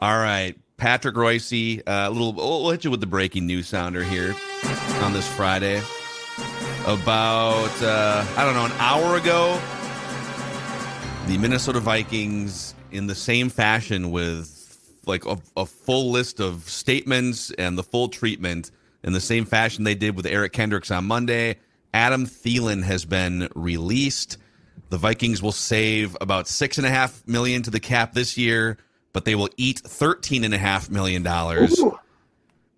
All right, Patrick Reusse. Uh, a little. We'll hit you with the breaking news sounder here on this Friday. About uh, I don't know, an hour ago, the Minnesota Vikings, in the same fashion with like a, a full list of statements and the full treatment, in the same fashion they did with Eric Kendricks on Monday. Adam Thielen has been released. The Vikings will save about six and a half million to the cap this year but they will eat thirteen and a half million dollars.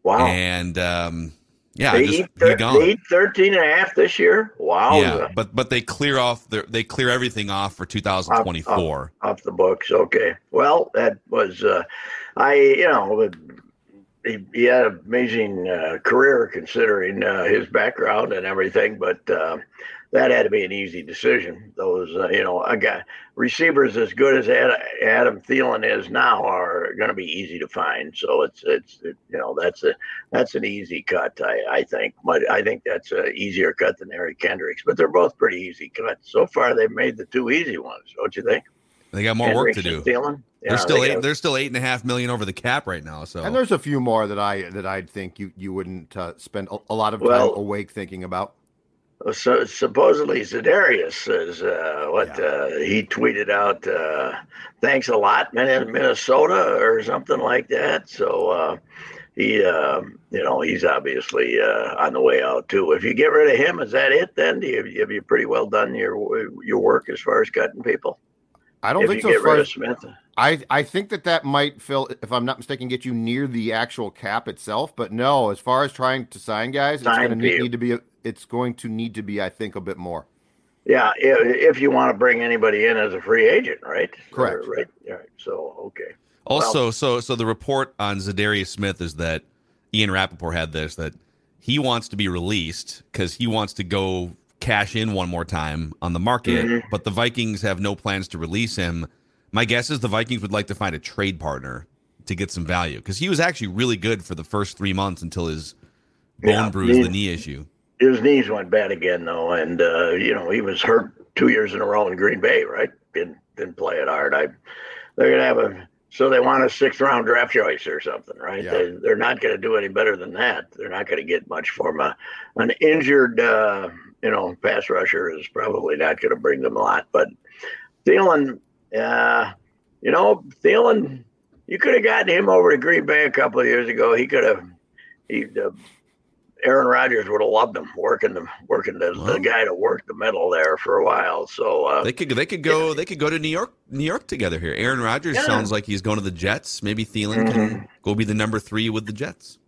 Wow! And um, yeah, they, just, eat thir- they eat 13 and a half this year. Wow! Yeah, but but they clear off their, they clear everything off for 2024 off, off, off the books. Okay, well that was uh, I you know he, he had an amazing uh, career considering uh, his background and everything, but uh, that had to be an easy decision. Those, uh, you know, a guy, receivers as good as Adam Thielen is now are going to be easy to find. So it's it's it, you know that's a that's an easy cut. I, I think, but I think that's an easier cut than Eric Kendricks. But they're both pretty easy cuts so far. They've made the two easy ones, don't you think? They got more Kendricks work to do. Thielen? Yeah, they're still they eight, they're still eight and a half million over the cap right now. So and there's a few more that I that I'd think you you wouldn't uh, spend a, a, lot of time well, awake thinking about. So supposedly Za'Darius says uh, what yeah. uh, he tweeted out. Uh, Thanks a lot, Minnesota, or something like that. So uh, he, um, you know, he's obviously uh, on the way out too. If you get rid of him, is that it? Then do you have you pretty well done your your work as far as cutting people? I don't if think so. Get rid of Smith. I I think that that might fill, if I'm not mistaken, get you near the actual cap itself. But no, as far as trying to sign guys, it's going to need, need to be. A, it's going to need to be, I think, a bit more. Yeah, if, if you want to bring anybody in as a free agent, right? Correct. Or, right. Right. So okay. Also, well, so so the report on Za'Darius Smith is that Ian Rapoport had this that he wants to be released because he wants to go cash in one more time on the market, mm-hmm. but the Vikings have no plans to release him. My guess is the Vikings would like to find a trade partner to get some value because he was actually really good for the first three months until his bone yeah, bruise, the knee issue his knees went bad again though, and uh, you know he was hurt two years in a row in Green Bay, right? Didn't didn't play it hard. I they're gonna have a so they want a sixth round draft choice or something, right? Yeah. They, they're not going to do any better than that. They're not going to get much from a an injured, uh, you know, pass rusher is probably not going to bring them a lot. But Thielen, uh, you know, Thielen, you could have gotten him over to Green Bay a couple of years ago. He could have he uh, Aaron Rodgers would have loved him working the working the, well, the guy to work the middle there for a while. So uh, they could they could go yeah. they could go to New York New York together here. Aaron Rodgers yeah. sounds like he's going to the Jets. Maybe Thielen mm-hmm. can go be the number three with the Jets.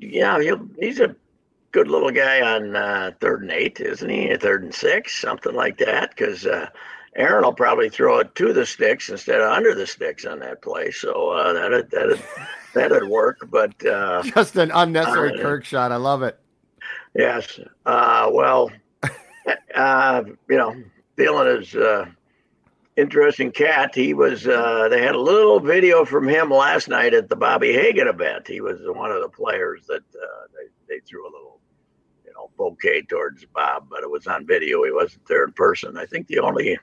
Yeah, he's a good little guy on uh, third and eight, isn't he? Third and six, something like that. Because uh, Aaron will probably throw it to the sticks instead of under the sticks on that play. So uh, that that that'd work. But uh, just an unnecessary uh, Kirk shot. I love it. Yes. Uh, well, uh, you know, Thielen is uh, interesting cat. He was. Uh, they had a little video from him last night at the Bobby Hagan event. He was one of the players that uh, they they threw a little. You know, bouquet towards Bob, but it was on video. He wasn't there in person. I think the only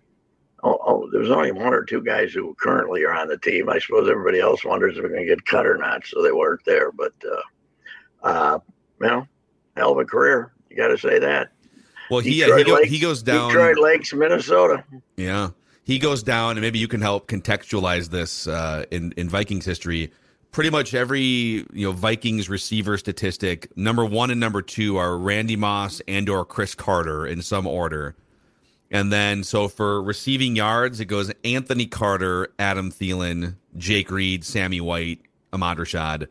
Oh, oh, there's only one or two guys who currently are on the team. I suppose everybody else wonders if they're going to get cut or not, so they weren't there. But, uh, uh, you know, hell of a career. You got to say that. Well, he, he, go, he goes down. Detroit Lakes, Minnesota. Yeah. He goes down, and maybe you can help contextualize this uh, in, in Vikings history. Pretty much every you know Vikings receiver statistic, number one and number two are Randy Moss and or Cris Carter in some order. And then, so for receiving yards, it goes Anthony Carter, Adam Thielen, Jake Reed, Sammy White, Ahmad Rashad.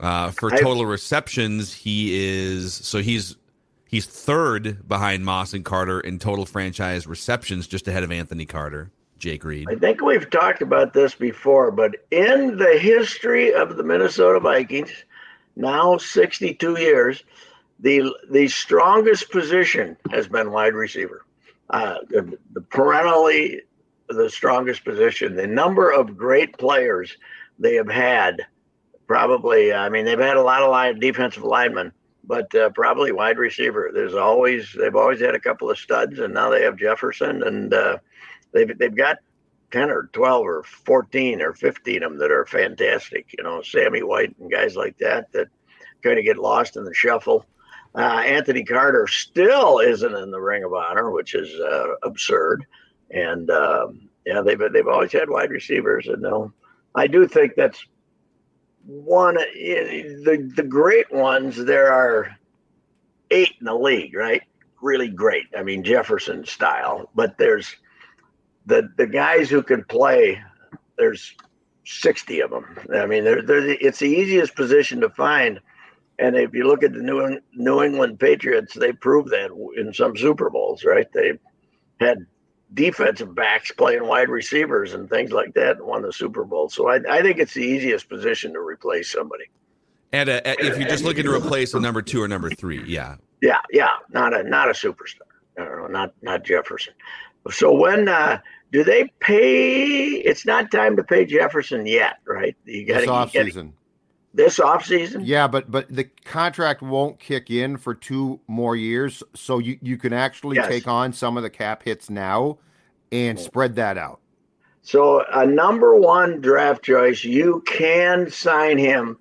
Uh, for total receptions, he is so he's he's third behind Moss and Carter in total franchise receptions, just ahead of Anthony Carter. Jake Reed. I think we've talked about this before, but in the history of the Minnesota Vikings, now 62 years, the the strongest position has been wide receiver. Uh, the, perennially the strongest position. The number of great players they have had, probably. I mean, they've had a lot of line, defensive linemen, but uh, probably wide receiver. There's always they've always had a couple of studs, and now they have Jefferson, and uh, they've they've got ten or twelve or fourteen or fifteen of them that are fantastic. You know, Sammy White and guys like that that kind of get lost in the shuffle. Uh, Anthony Carter still isn't in the Ring of Honor, which is uh, absurd. And um, yeah, they've they've always had wide receivers, and no, I do think that's one the the great ones. There are eight in the league, right? Really great. I mean Jefferson style, but there's the the guys who can play. There's sixty of them. I mean, they're, they're it's the easiest position to find. And if you look at the New, New England Patriots, they proved that in some Super Bowls, right? They had defensive backs playing wide receivers and things like that and won the Super Bowl. So I, I think it's the easiest position to replace somebody. And uh, if you're just looking to replace a number two or number three, yeah, yeah, yeah, not a not a superstar, no, not not Jefferson. So when uh, do they pay? It's not time to pay Jefferson yet, right? You got this off season. This off season. Yeah, but but the contract won't kick in for two more years, so you you can actually yes. take on some of the cap hits now and spread that out. So a number one draft choice, you can sign him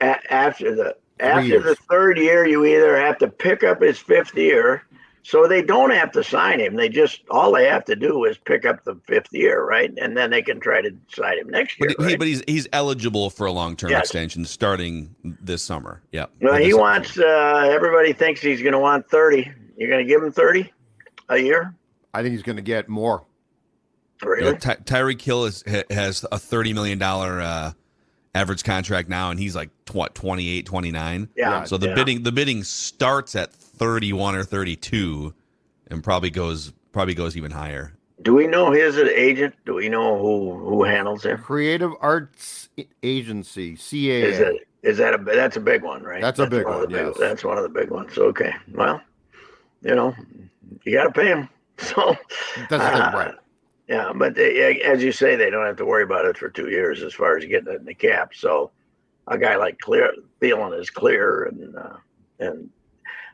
a- after the after the third year. You either have to pick up his fifth year, so they don't have to sign him. They just all they have to do is pick up the fifth year, right? And then they can try to sign him next year. But, right? but he's he's eligible for a long term yes. extension starting this summer. Yeah. Well, he wants. Uh, everybody thinks he's going to want thirty. You're going to give him thirty a year. I think he's going to get more. Really? You know, Ty- Tyreek Hill is, has a $30 million uh, average contract now, and he's like, what, 28, 29? Yeah. So the yeah. bidding the bidding starts at 31 or 32 and probably goes probably goes even higher. Do we know his agent? Do we know who who handles him? Creative Arts Agency, CAA. Is that, is that a that's a big one, right? That's, that's a big one. one yes. that's one of the big ones. Okay. Well, you know, you got to pay him. So that's uh, right. Yeah, but they, as you say, they don't have to worry about it for two years as far as getting it in the cap. So a guy like Clear Thielen is clear, and uh, and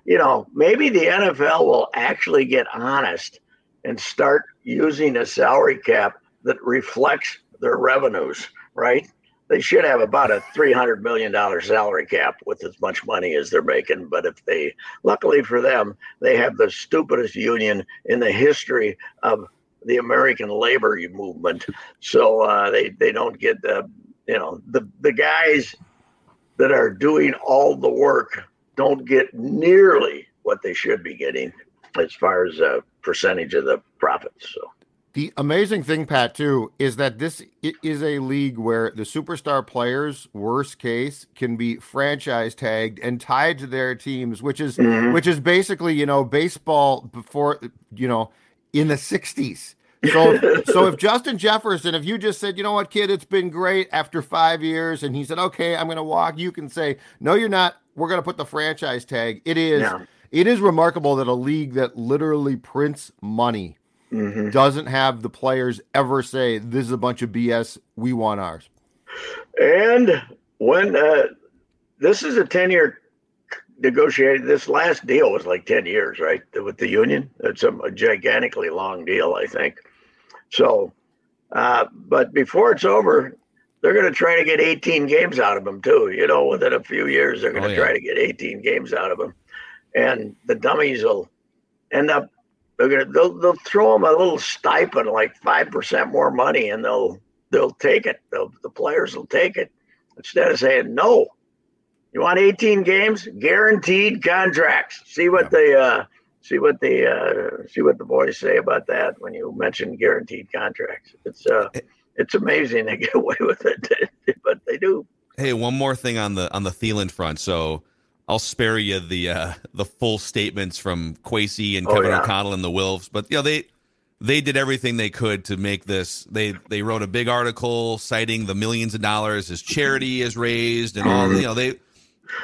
you know maybe the NFL will actually get honest and start using a salary cap that reflects their revenues. Right? They should have about a three hundred million dollar salary cap with as much money as they're making. But if they, luckily for them, they have the stupidest union in the history of the American labor movement. So uh, they they don't get the you know the the guys that are doing all the work don't get nearly what they should be getting as far as a percentage of the profits. So. The amazing thing, Pat, too, is that this is a league where the superstar players, worst case, can be franchise tagged and tied to their teams, which is mm-hmm. which is basically you know baseball before you know in the '60s. So, so if Justin Jefferson, if you just said, you know what, kid, it's been great after five years, and he said, okay, I'm going to walk, you can say, no, you're not. We're going to put the franchise tag. It is, yeah. it is remarkable that a league that literally prints money mm-hmm. doesn't have the players ever say, this is a bunch of BS. We want ours. And when uh, this is a 10 year negotiated this last deal was like 10 years right with the union it's a, a gigantically long deal i think so uh, but before it's over they're going to try to get 18 games out of them too you know within a few years they're going to oh, yeah. try to get 18 games out of them and the dummies will end up they're going to they'll, they'll throw them a little stipend like 5% more money and they'll they'll take it they'll, the players will take it instead of saying no you want 18 games, guaranteed contracts. See what yeah. the uh, see what the uh, see what the boys say about that when you mention guaranteed contracts. It's uh, eh. It's amazing they get away with it, but they do. Hey, one more thing on the on the Thielen front. So I'll spare you the uh, the full statements from Kwesi and oh, Kevin yeah. O'Connell and the Wilfs, but you know they they did everything they could to make this. They they wrote a big article citing the millions of dollars his charity has raised and all. You know they.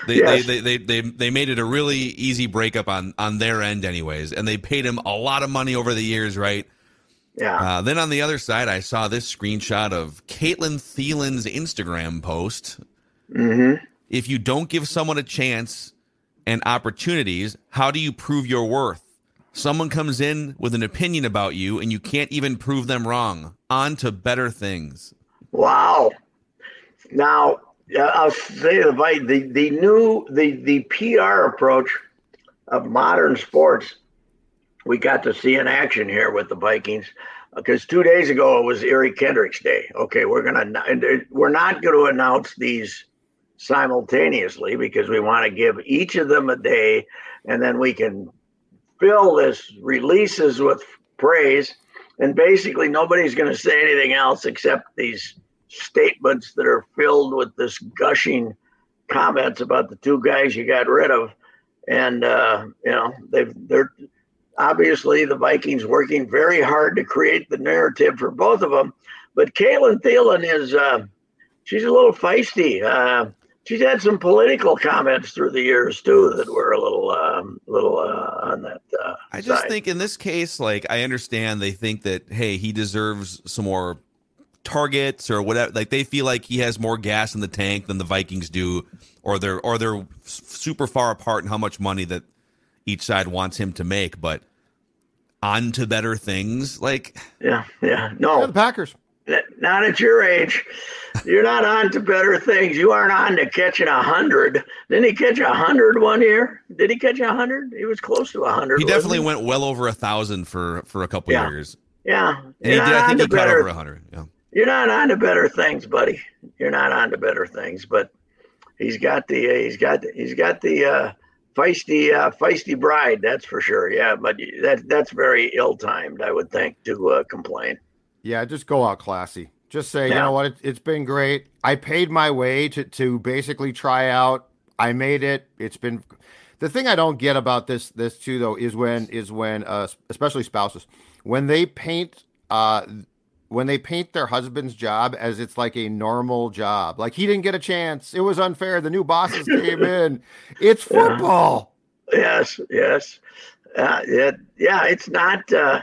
They, Yes. they, they, they, they, they made it a really easy breakup on, on their end anyways and they paid him a lot of money over the years right Yeah. uh, then on the other side i saw this screenshot of caitlin thielen's instagram post hmm if you don't give someone a chance and opportunities, how do you prove your worth? Someone comes in with an opinion about you and you can't even prove them wrong. On to better things. Wow. Now, uh, I'll say the the the new the the PR approach of modern sports we got to see in action here with the Vikings because two days ago it was Eric Kendricks Day. Okay, we're gonna we're not going to announce these simultaneously because we want to give each of them a day, and then we can fill this releases with praise. And basically, nobody's going to say anything else except these statements that are filled with this gushing comments about the two guys you got rid of. And uh, you know, they've they're obviously the Vikings working very hard to create the narrative for both of them. But Caitlin Thielen is uh, she's a little feisty. Uh, she's had some political comments through the years too that were a little um, little uh, on that. Uh, I just side. think in this case, like, I understand they think that, hey, he deserves some more targets or whatever. Like, they feel like he has more gas in the tank than the Vikings do, or they're, or they're super far apart in how much money that each side wants him to make. But on to better things. Like, yeah, yeah, Yeah, no, the Packers. Not at your age. You're not on to better things. You aren't on to catching a hundred. Didn't he catch a hundred one year? Did he catch a hundred? He was close to a hundred. he wasn't definitely went well over a thousand for, for a couple Yeah. years. Yeah, And he You're did, I think he cut better- over a hundred. Yeah. You're not on to better things, buddy. You're not on to better things. But he's got the uh, he's got the, he's got the uh, feisty uh, feisty bride. That's for sure. Yeah, but that that's very ill timed, I would think, to uh, complain. Yeah, just go out classy. Just say, you know what, it, it's been great. I paid my way to to basically try out. I made it. It's been the thing I don't get about this this too though is when is when uh especially spouses when they paint uh when they paint their husband's job as it's like a normal job. Like he didn't get a chance. It was unfair. The new bosses came in. It's Yeah. football. Yes, yes, uh, yeah, yeah. It's not. Uh,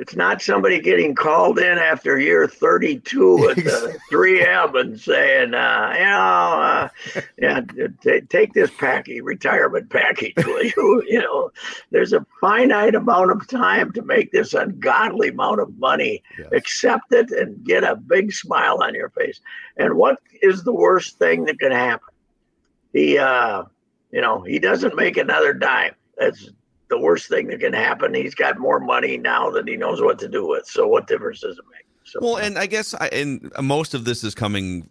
it's not somebody getting called in after year 32 at the 3M and saying, uh, you know, uh, yeah, t- take this package, retirement package, will you? You know, there's a finite amount of time to make this ungodly amount of money. Yes. Accept it and get a big smile on your face. And what is the worst thing that can happen? He, uh, you know, he doesn't make another dime. That's the worst thing that can happen. He's got more money now than he knows what to do with. So what difference does it make? So Well, and I guess I, and most of this is coming.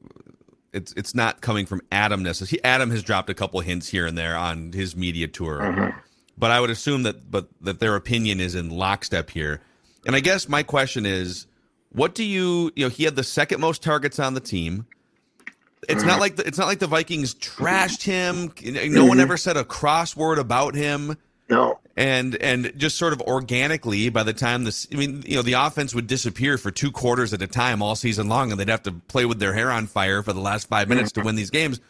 It's it's not coming from Adam necessarily. Adam has dropped a couple hints here and there on his media tour, Mhm. but I would assume that but that their opinion is in lockstep here. And I guess my question is, what do you you know? He had the second most targets on the team. It's not like the, it's not like the Vikings trashed him. No one ever said a crossword about him no, and and just sort of organically by the time this i mean you know the offense would disappear for two quarters at a time all season long and they'd have to play with their hair on fire for the last five minutes to win these games.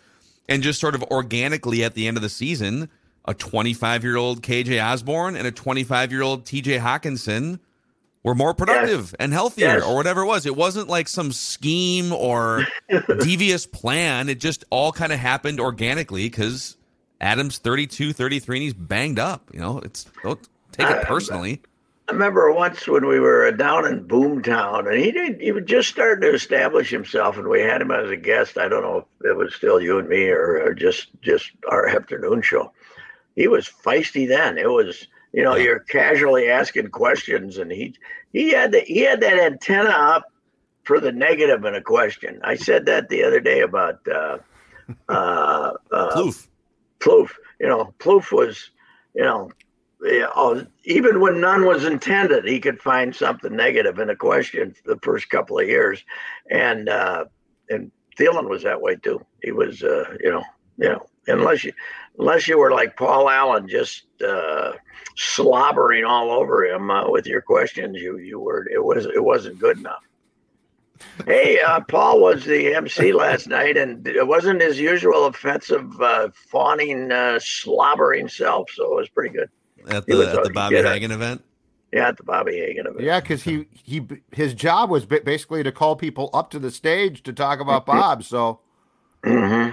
And just sort of organically at the end of the season a 25 year old kj osborn and a 25 year old tj hockenson were more productive and healthier Yes. or whatever it was. It wasn't like some scheme or devious plan. It just all kind of happened organically because Adam's 32, 33, and he's banged up. You know, it's don't take it personally. I remember once when we were down in Boomtown, and he did. He was just starting to establish himself, and we had him as a guest. I don't know if it was still you and me, or, or just just our afternoon show. He was feisty then. It was, you know, Yeah. you're casually asking questions, and he he had the, he had that antenna up for the negative in a question. I said that the other day about uh, uh, uh, Plouffe. Plouffe. You know, Plouffe was, you know, oh, even when none was intended, he could find something negative in a question the first couple of years, and uh, and Thielen was that way too. He was, uh, you know, You know, unless you unless you were like Paul Allen, just uh, slobbering all over him uh, with your questions, you you were it was it wasn't good enough. Hey, uh, Paul was the MC last night, and it wasn't his usual offensive, uh, fawning, uh, slobbering self. So it was pretty good. At the at the Bobby. Hagan event. Yeah, at the Bobby Hagan event. Yeah, because he he his job was basically to call people up to the stage to talk about Bob. So hmm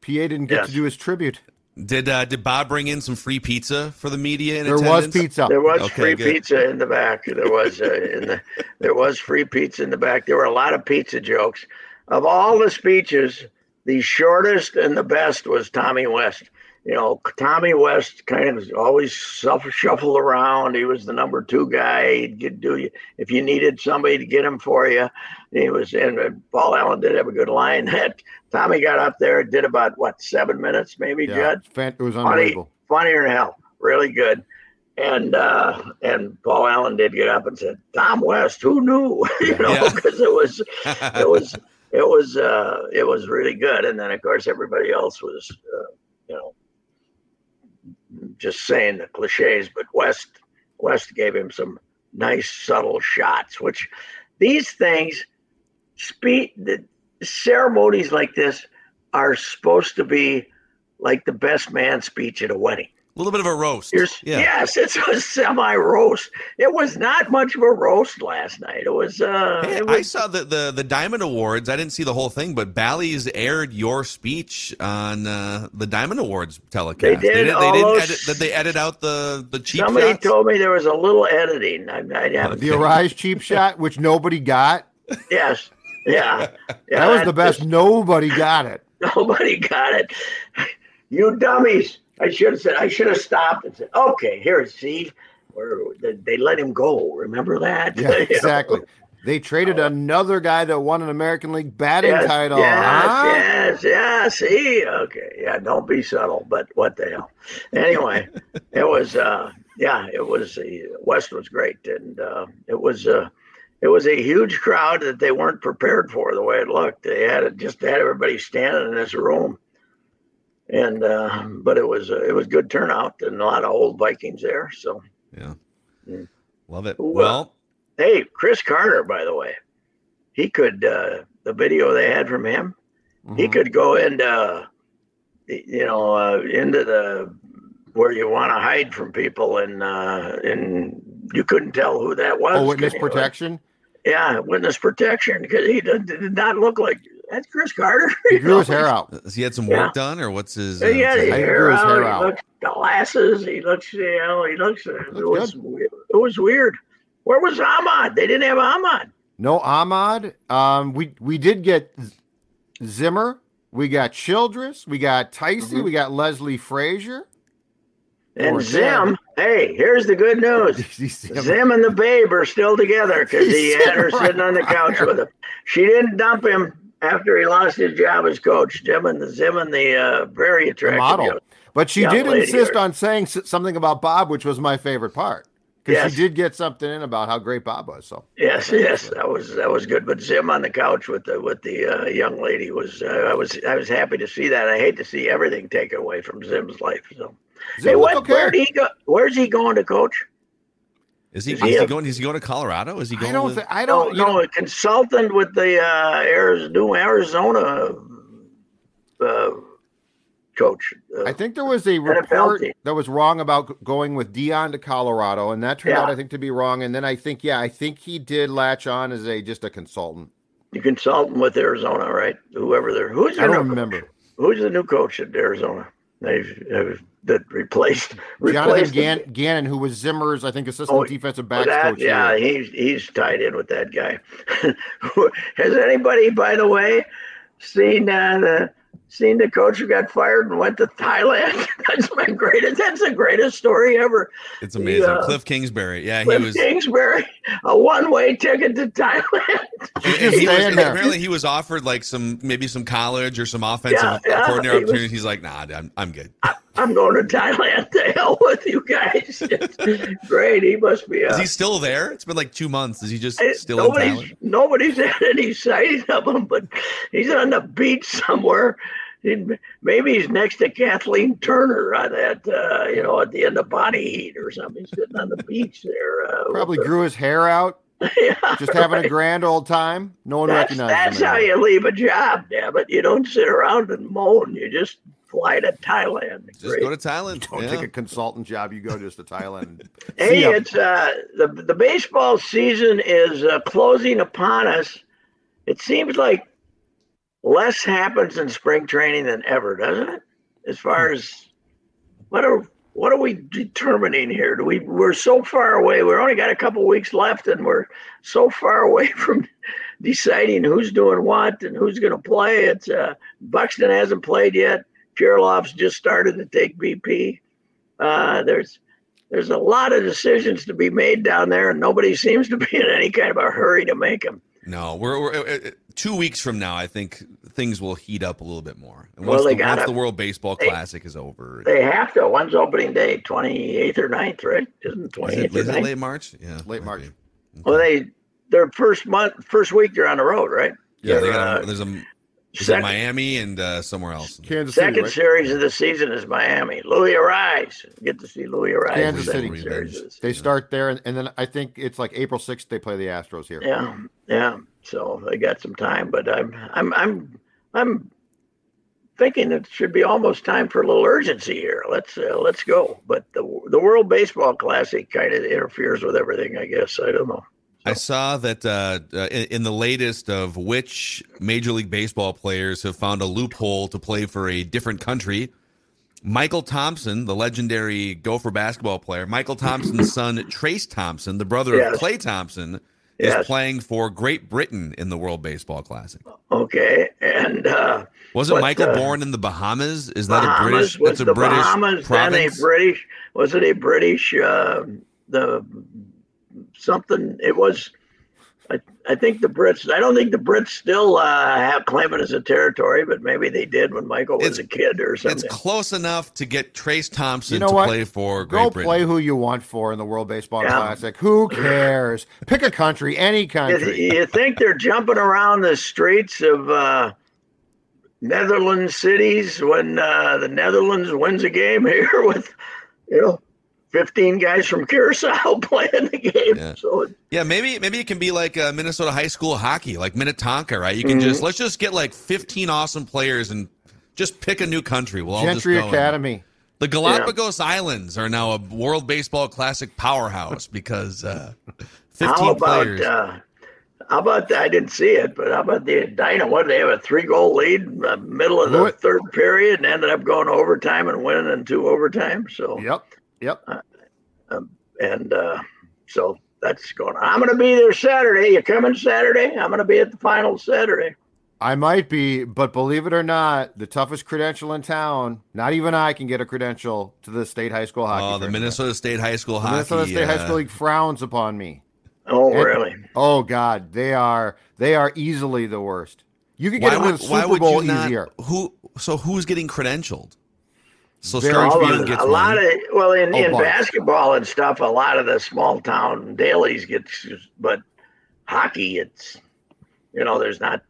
PA didn't get Yes. to do his tribute. Did uh, did Bob bring in some free pizza for the media? In There was pizza. There was Okay, free good. pizza in the back. There was uh, in the there was free pizza in the back. There were a lot of pizza jokes. Of all the speeches, the shortest and the best was Tommy West. You know, Tommy West kind of always shuffle, shuffled around. He was the number two guy. He'd get, do you if you needed somebody to get him for you. He was, and uh, Paul Allen did have a good line. That Tommy got up there, did about what seven minutes, maybe, Yeah, Judd fan- it was funny, unbelievable. funnier than hell. Really good. And uh, and Paul Allen did get up and said, "Tom West, who knew?" you know, Yeah. because it was it was it was uh, it was really good. And then of course everybody else was uh, you know just saying the cliches, but West West gave him some nice subtle shots, which these things speak the ceremonies like this are supposed to be like the best man speech at a wedding. A little bit of a roast. Yeah. Yes, it's a semi roast. It was not much of a roast last night. It was. Uh, Hey, it I saw the, the the Diamond Awards. I didn't see the whole thing, but Bally's aired your speech on uh, the Diamond Awards telecast. They did. They, did, they didn't those- edit. Did they edit out the the cheap shot. somebody shots? told me there was a little editing. I, I haven't. The Arraez cheap shot, which nobody got. Yes. Yeah. yeah That was the best. just- Nobody got it. Nobody got it. You dummies. I should have said, I should have stopped and said, okay, here, see, where they, they let him go. Remember that? Yeah, exactly. They traded another guy that won an American League batting Yes, title. Yes, huh? yes, yeah. See, okay, yeah. Don't be subtle, but what the hell? Anyway, it was, uh, yeah, it was. Uh, West was great, and uh, it was, uh, it was a huge crowd that they weren't prepared for the way it looked. They had it just had everybody standing in this room, and uh, but it was, uh, it was good turnout and a lot of old Vikings there. So, Yeah, Mm. love it. Who, uh, Well, hey, Cris Carter, by the way, he could uh, the video they had from him. he Mhm. could go into you know uh, into the where you want to hide from people and uh and you couldn't tell who that was Oh, witness you? protection. yeah witness protection because he did, did not look like that's cris carter He grew his hair out. he had some Yeah. work done, or what's his? Yeah, he had his what's I his- hair, out. He looks glasses. He looks, you know, he looks. It was, weird. it was weird. Where was Ahmad? They didn't have Ahmad. No Ahmad. Um, we we did get Zimmer. We got Childress. We got Ticey. Mhm. We got Leslie Frazier. And Zim, hey, here's the good news. Zim. And the babe are still together because he had her sitting on the couch with him. She didn't dump him after he lost his job as coach. Jim and the Zim and the uh, very the attractive model. young- But she did insist or- on saying something about Bob, which was my favorite part. Because Yes. she did get something in about how great Bob was. So Yes, yes, that was that was good. But Zim on the couch with the with the uh, young lady was uh, I was I was happy to see that. I hate to see everything taken away from Zim's life. So Zim hey, what, where okay. did he go? Where's he going to coach? Is he? Is Is he he, a- going? Is he going to Colorado? Is he going? I don't. with, Th- I don't. you no, know, a consultant with the uh, Arizona, new Arizona uh, coach. Uh, I think there was a report that was wrong about going with Deion to Colorado, and that turned Yeah. out, I think, to be wrong. And then I think, yeah, I think he did latch on as a just a consultant. the consultant with Arizona, right? Whoever they're who's I don't remember. coach? Who's the new coach at Arizona? They've, they've that replaced Jonathan replaced Gan- Gannon, who was Zimmer's, I think, assistant Oh, defensive that- coach. yeah, here. he's he's tied in with that guy. Has anybody, by the way, seen uh, the seen the coach who got fired and went to Thailand? That's my greatest. That's the greatest story ever. It's amazing. Yeah. Cliff Kingsbury. Yeah, he Cliff was. Kingsbury, a one-way ticket to Thailand. He was- apparently, he was offered like some maybe some college or some offensive Yeah, yeah, coordinator he was- He's like, nah, I'm, I'm good. I'm going to Thailand. To hell with you guys. It's great. He must be. Is Uh, he still there? It's been like two months. Is he just I- still in nobody's Thailand? nobody's had any sighting of him, but he's on the beach somewhere, maybe he's next to Kathleen Turner on that, uh, you know, at the end of Body Heat or something, sitting on the beach there. Uh, Probably grew his hair out. yeah, just having right. a grand old time. No one that's, recognizes That's how you leave a job, damn it. You don't sit around and moan. You just fly to Thailand. Just Great. go to Thailand. Don't yeah. take a consultant job. You go just to Thailand. hey, it's uh, the the baseball season is uh, closing upon us. It seems like less happens in spring training than ever, doesn't it? As far as what are what are we determining here? Do we we're so far away. We're only got a couple weeks left, and we're so far away from deciding who's doing what and who's going to play. It's uh, Buxton hasn't played yet. Kirilloff's just started to take BP. Uh, there's there's a lot of decisions to be made down there, and nobody seems to be in any kind of a hurry to make them. No, we're, we're uh, uh, two weeks from now. I think things will heat up a little bit more. And once, well, the, once the World Baseball they, Classic is over, they have to. When's opening day? Twenty eighth or 9th, right? Isn't twenty eighth? Is, it late March? Yeah, late March. Okay. Well, they their first month, first week, they're on the road, right? Yeah, they got a, there's a Second, Miami and uh, somewhere else. Kansas City, Second right? series of the season is Miami. Luis Arraez. Get to see Luis Arraez. Kansas City. Series. They start there, and, and, then I think it's like April 6th they play the Astros here. Yeah, yeah. So they got some time, but I'm I'm I'm I'm thinking it should be almost time for a little urgency here. Let's uh, let's go. But the the World Baseball Classic kind of interferes with everything. I guess I don't know. I saw that uh, uh, in, the latest of which Major League Baseball players have found a loophole to play for a different country. Mychal Thompson, the legendary Gopher basketball player, Mychal Thompson's son Trayce Thompson, the brother yes. of Klay Thompson, yes. is playing for Great Britain in the World Baseball Classic. Okay, and uh, wasn't Mychal uh, born in the Bahamas? Is that Bahamas, a British? Was the British Bahamas province? then a British? Was it a British? Uh, the something. It was. I, I think the Brits. I don't think the Brits still uh, have claim it as a territory, but maybe they did when Mychal was it's, a kid or something. It's close enough to get Trayce Thompson you know to what? play for Great Go Britain. play who you want for in the World Baseball yeah. Classic. Who cares? Pick a country, any country. You, you think they're jumping around the streets of uh, Netherlands cities when uh, the Netherlands wins a game here with, you know, 15 guys from Curacao playing the game. Yeah. So yeah, maybe maybe it can be like uh, Minnesota high school hockey, like Minnetonka, right? You can mm-hmm. just let's just get like 15 awesome players and just pick a new country. We'll Gentry Academy. The Galapagos yeah. Islands are now a World Baseball Classic powerhouse because uh, 15 how about, players. Uh, how about I didn't see it, but how about the Dino? What they have a three goal lead in the middle of the what? third period and ended up going overtime and winning in two overtime. So yep, Yep. Uh, um, and uh, so that's going on. I'm going to be there Saturday. You coming Saturday? I'm going to be at the final Saturday. I might be, but believe it or not, the toughest credential in town. Not even I can get a credential to the state high school hockey. Oh, the. Minnesota State High School the hockey. Minnesota State High School League frowns upon me. Oh, and, really? Oh, God, they are they are easily the worst. You could get why into the Super Bowl not, easier. Who? So who's getting credentialed? So Star Tribune gets a lot one. of well in, oh, in basketball and stuff. A lot of the small town dailies gets, but hockey, it's you know, there's not.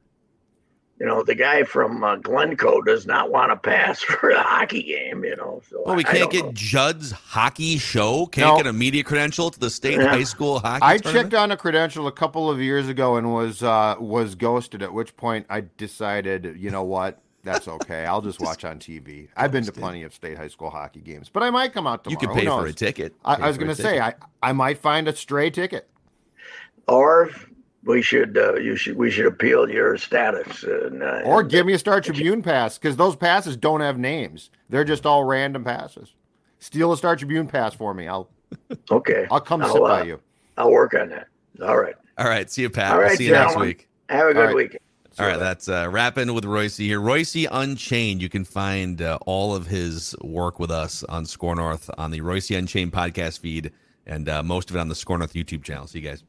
You know, the guy from uh, Glencoe does not want to pass for a hockey game. You know, so well, we can't get know. Judd's hockey show. Can't no. get a media credential to the state yeah. high school hockey. I tournament? checked on a credential a couple of years ago and was uh, was ghosted. At which point I decided, you know what, that's okay. I'll just watch on TV. I've been to plenty of state high school hockey games, but I might come out tomorrow. You could pay for a ticket. I, I was going to say I I might find a stray ticket. Or we should uh, you should we should appeal your status. And, uh, or give me a Star Tribune pass because those passes don't have names. They're just all random passes. Steal a Star Tribune pass for me. I'll okay. I'll come I'll, sit by uh, you. I'll work on that. All right. All right. See you, Pat. All right, we'll see you next week. Have a good right. weekend. All right, that's uh, rapping with Reusse here. Reusse Unchained. You can find uh, all of his work with us on Score North on the Reusse Unchained podcast feed, and uh, most of it on the Score North YouTube channel. See you guys.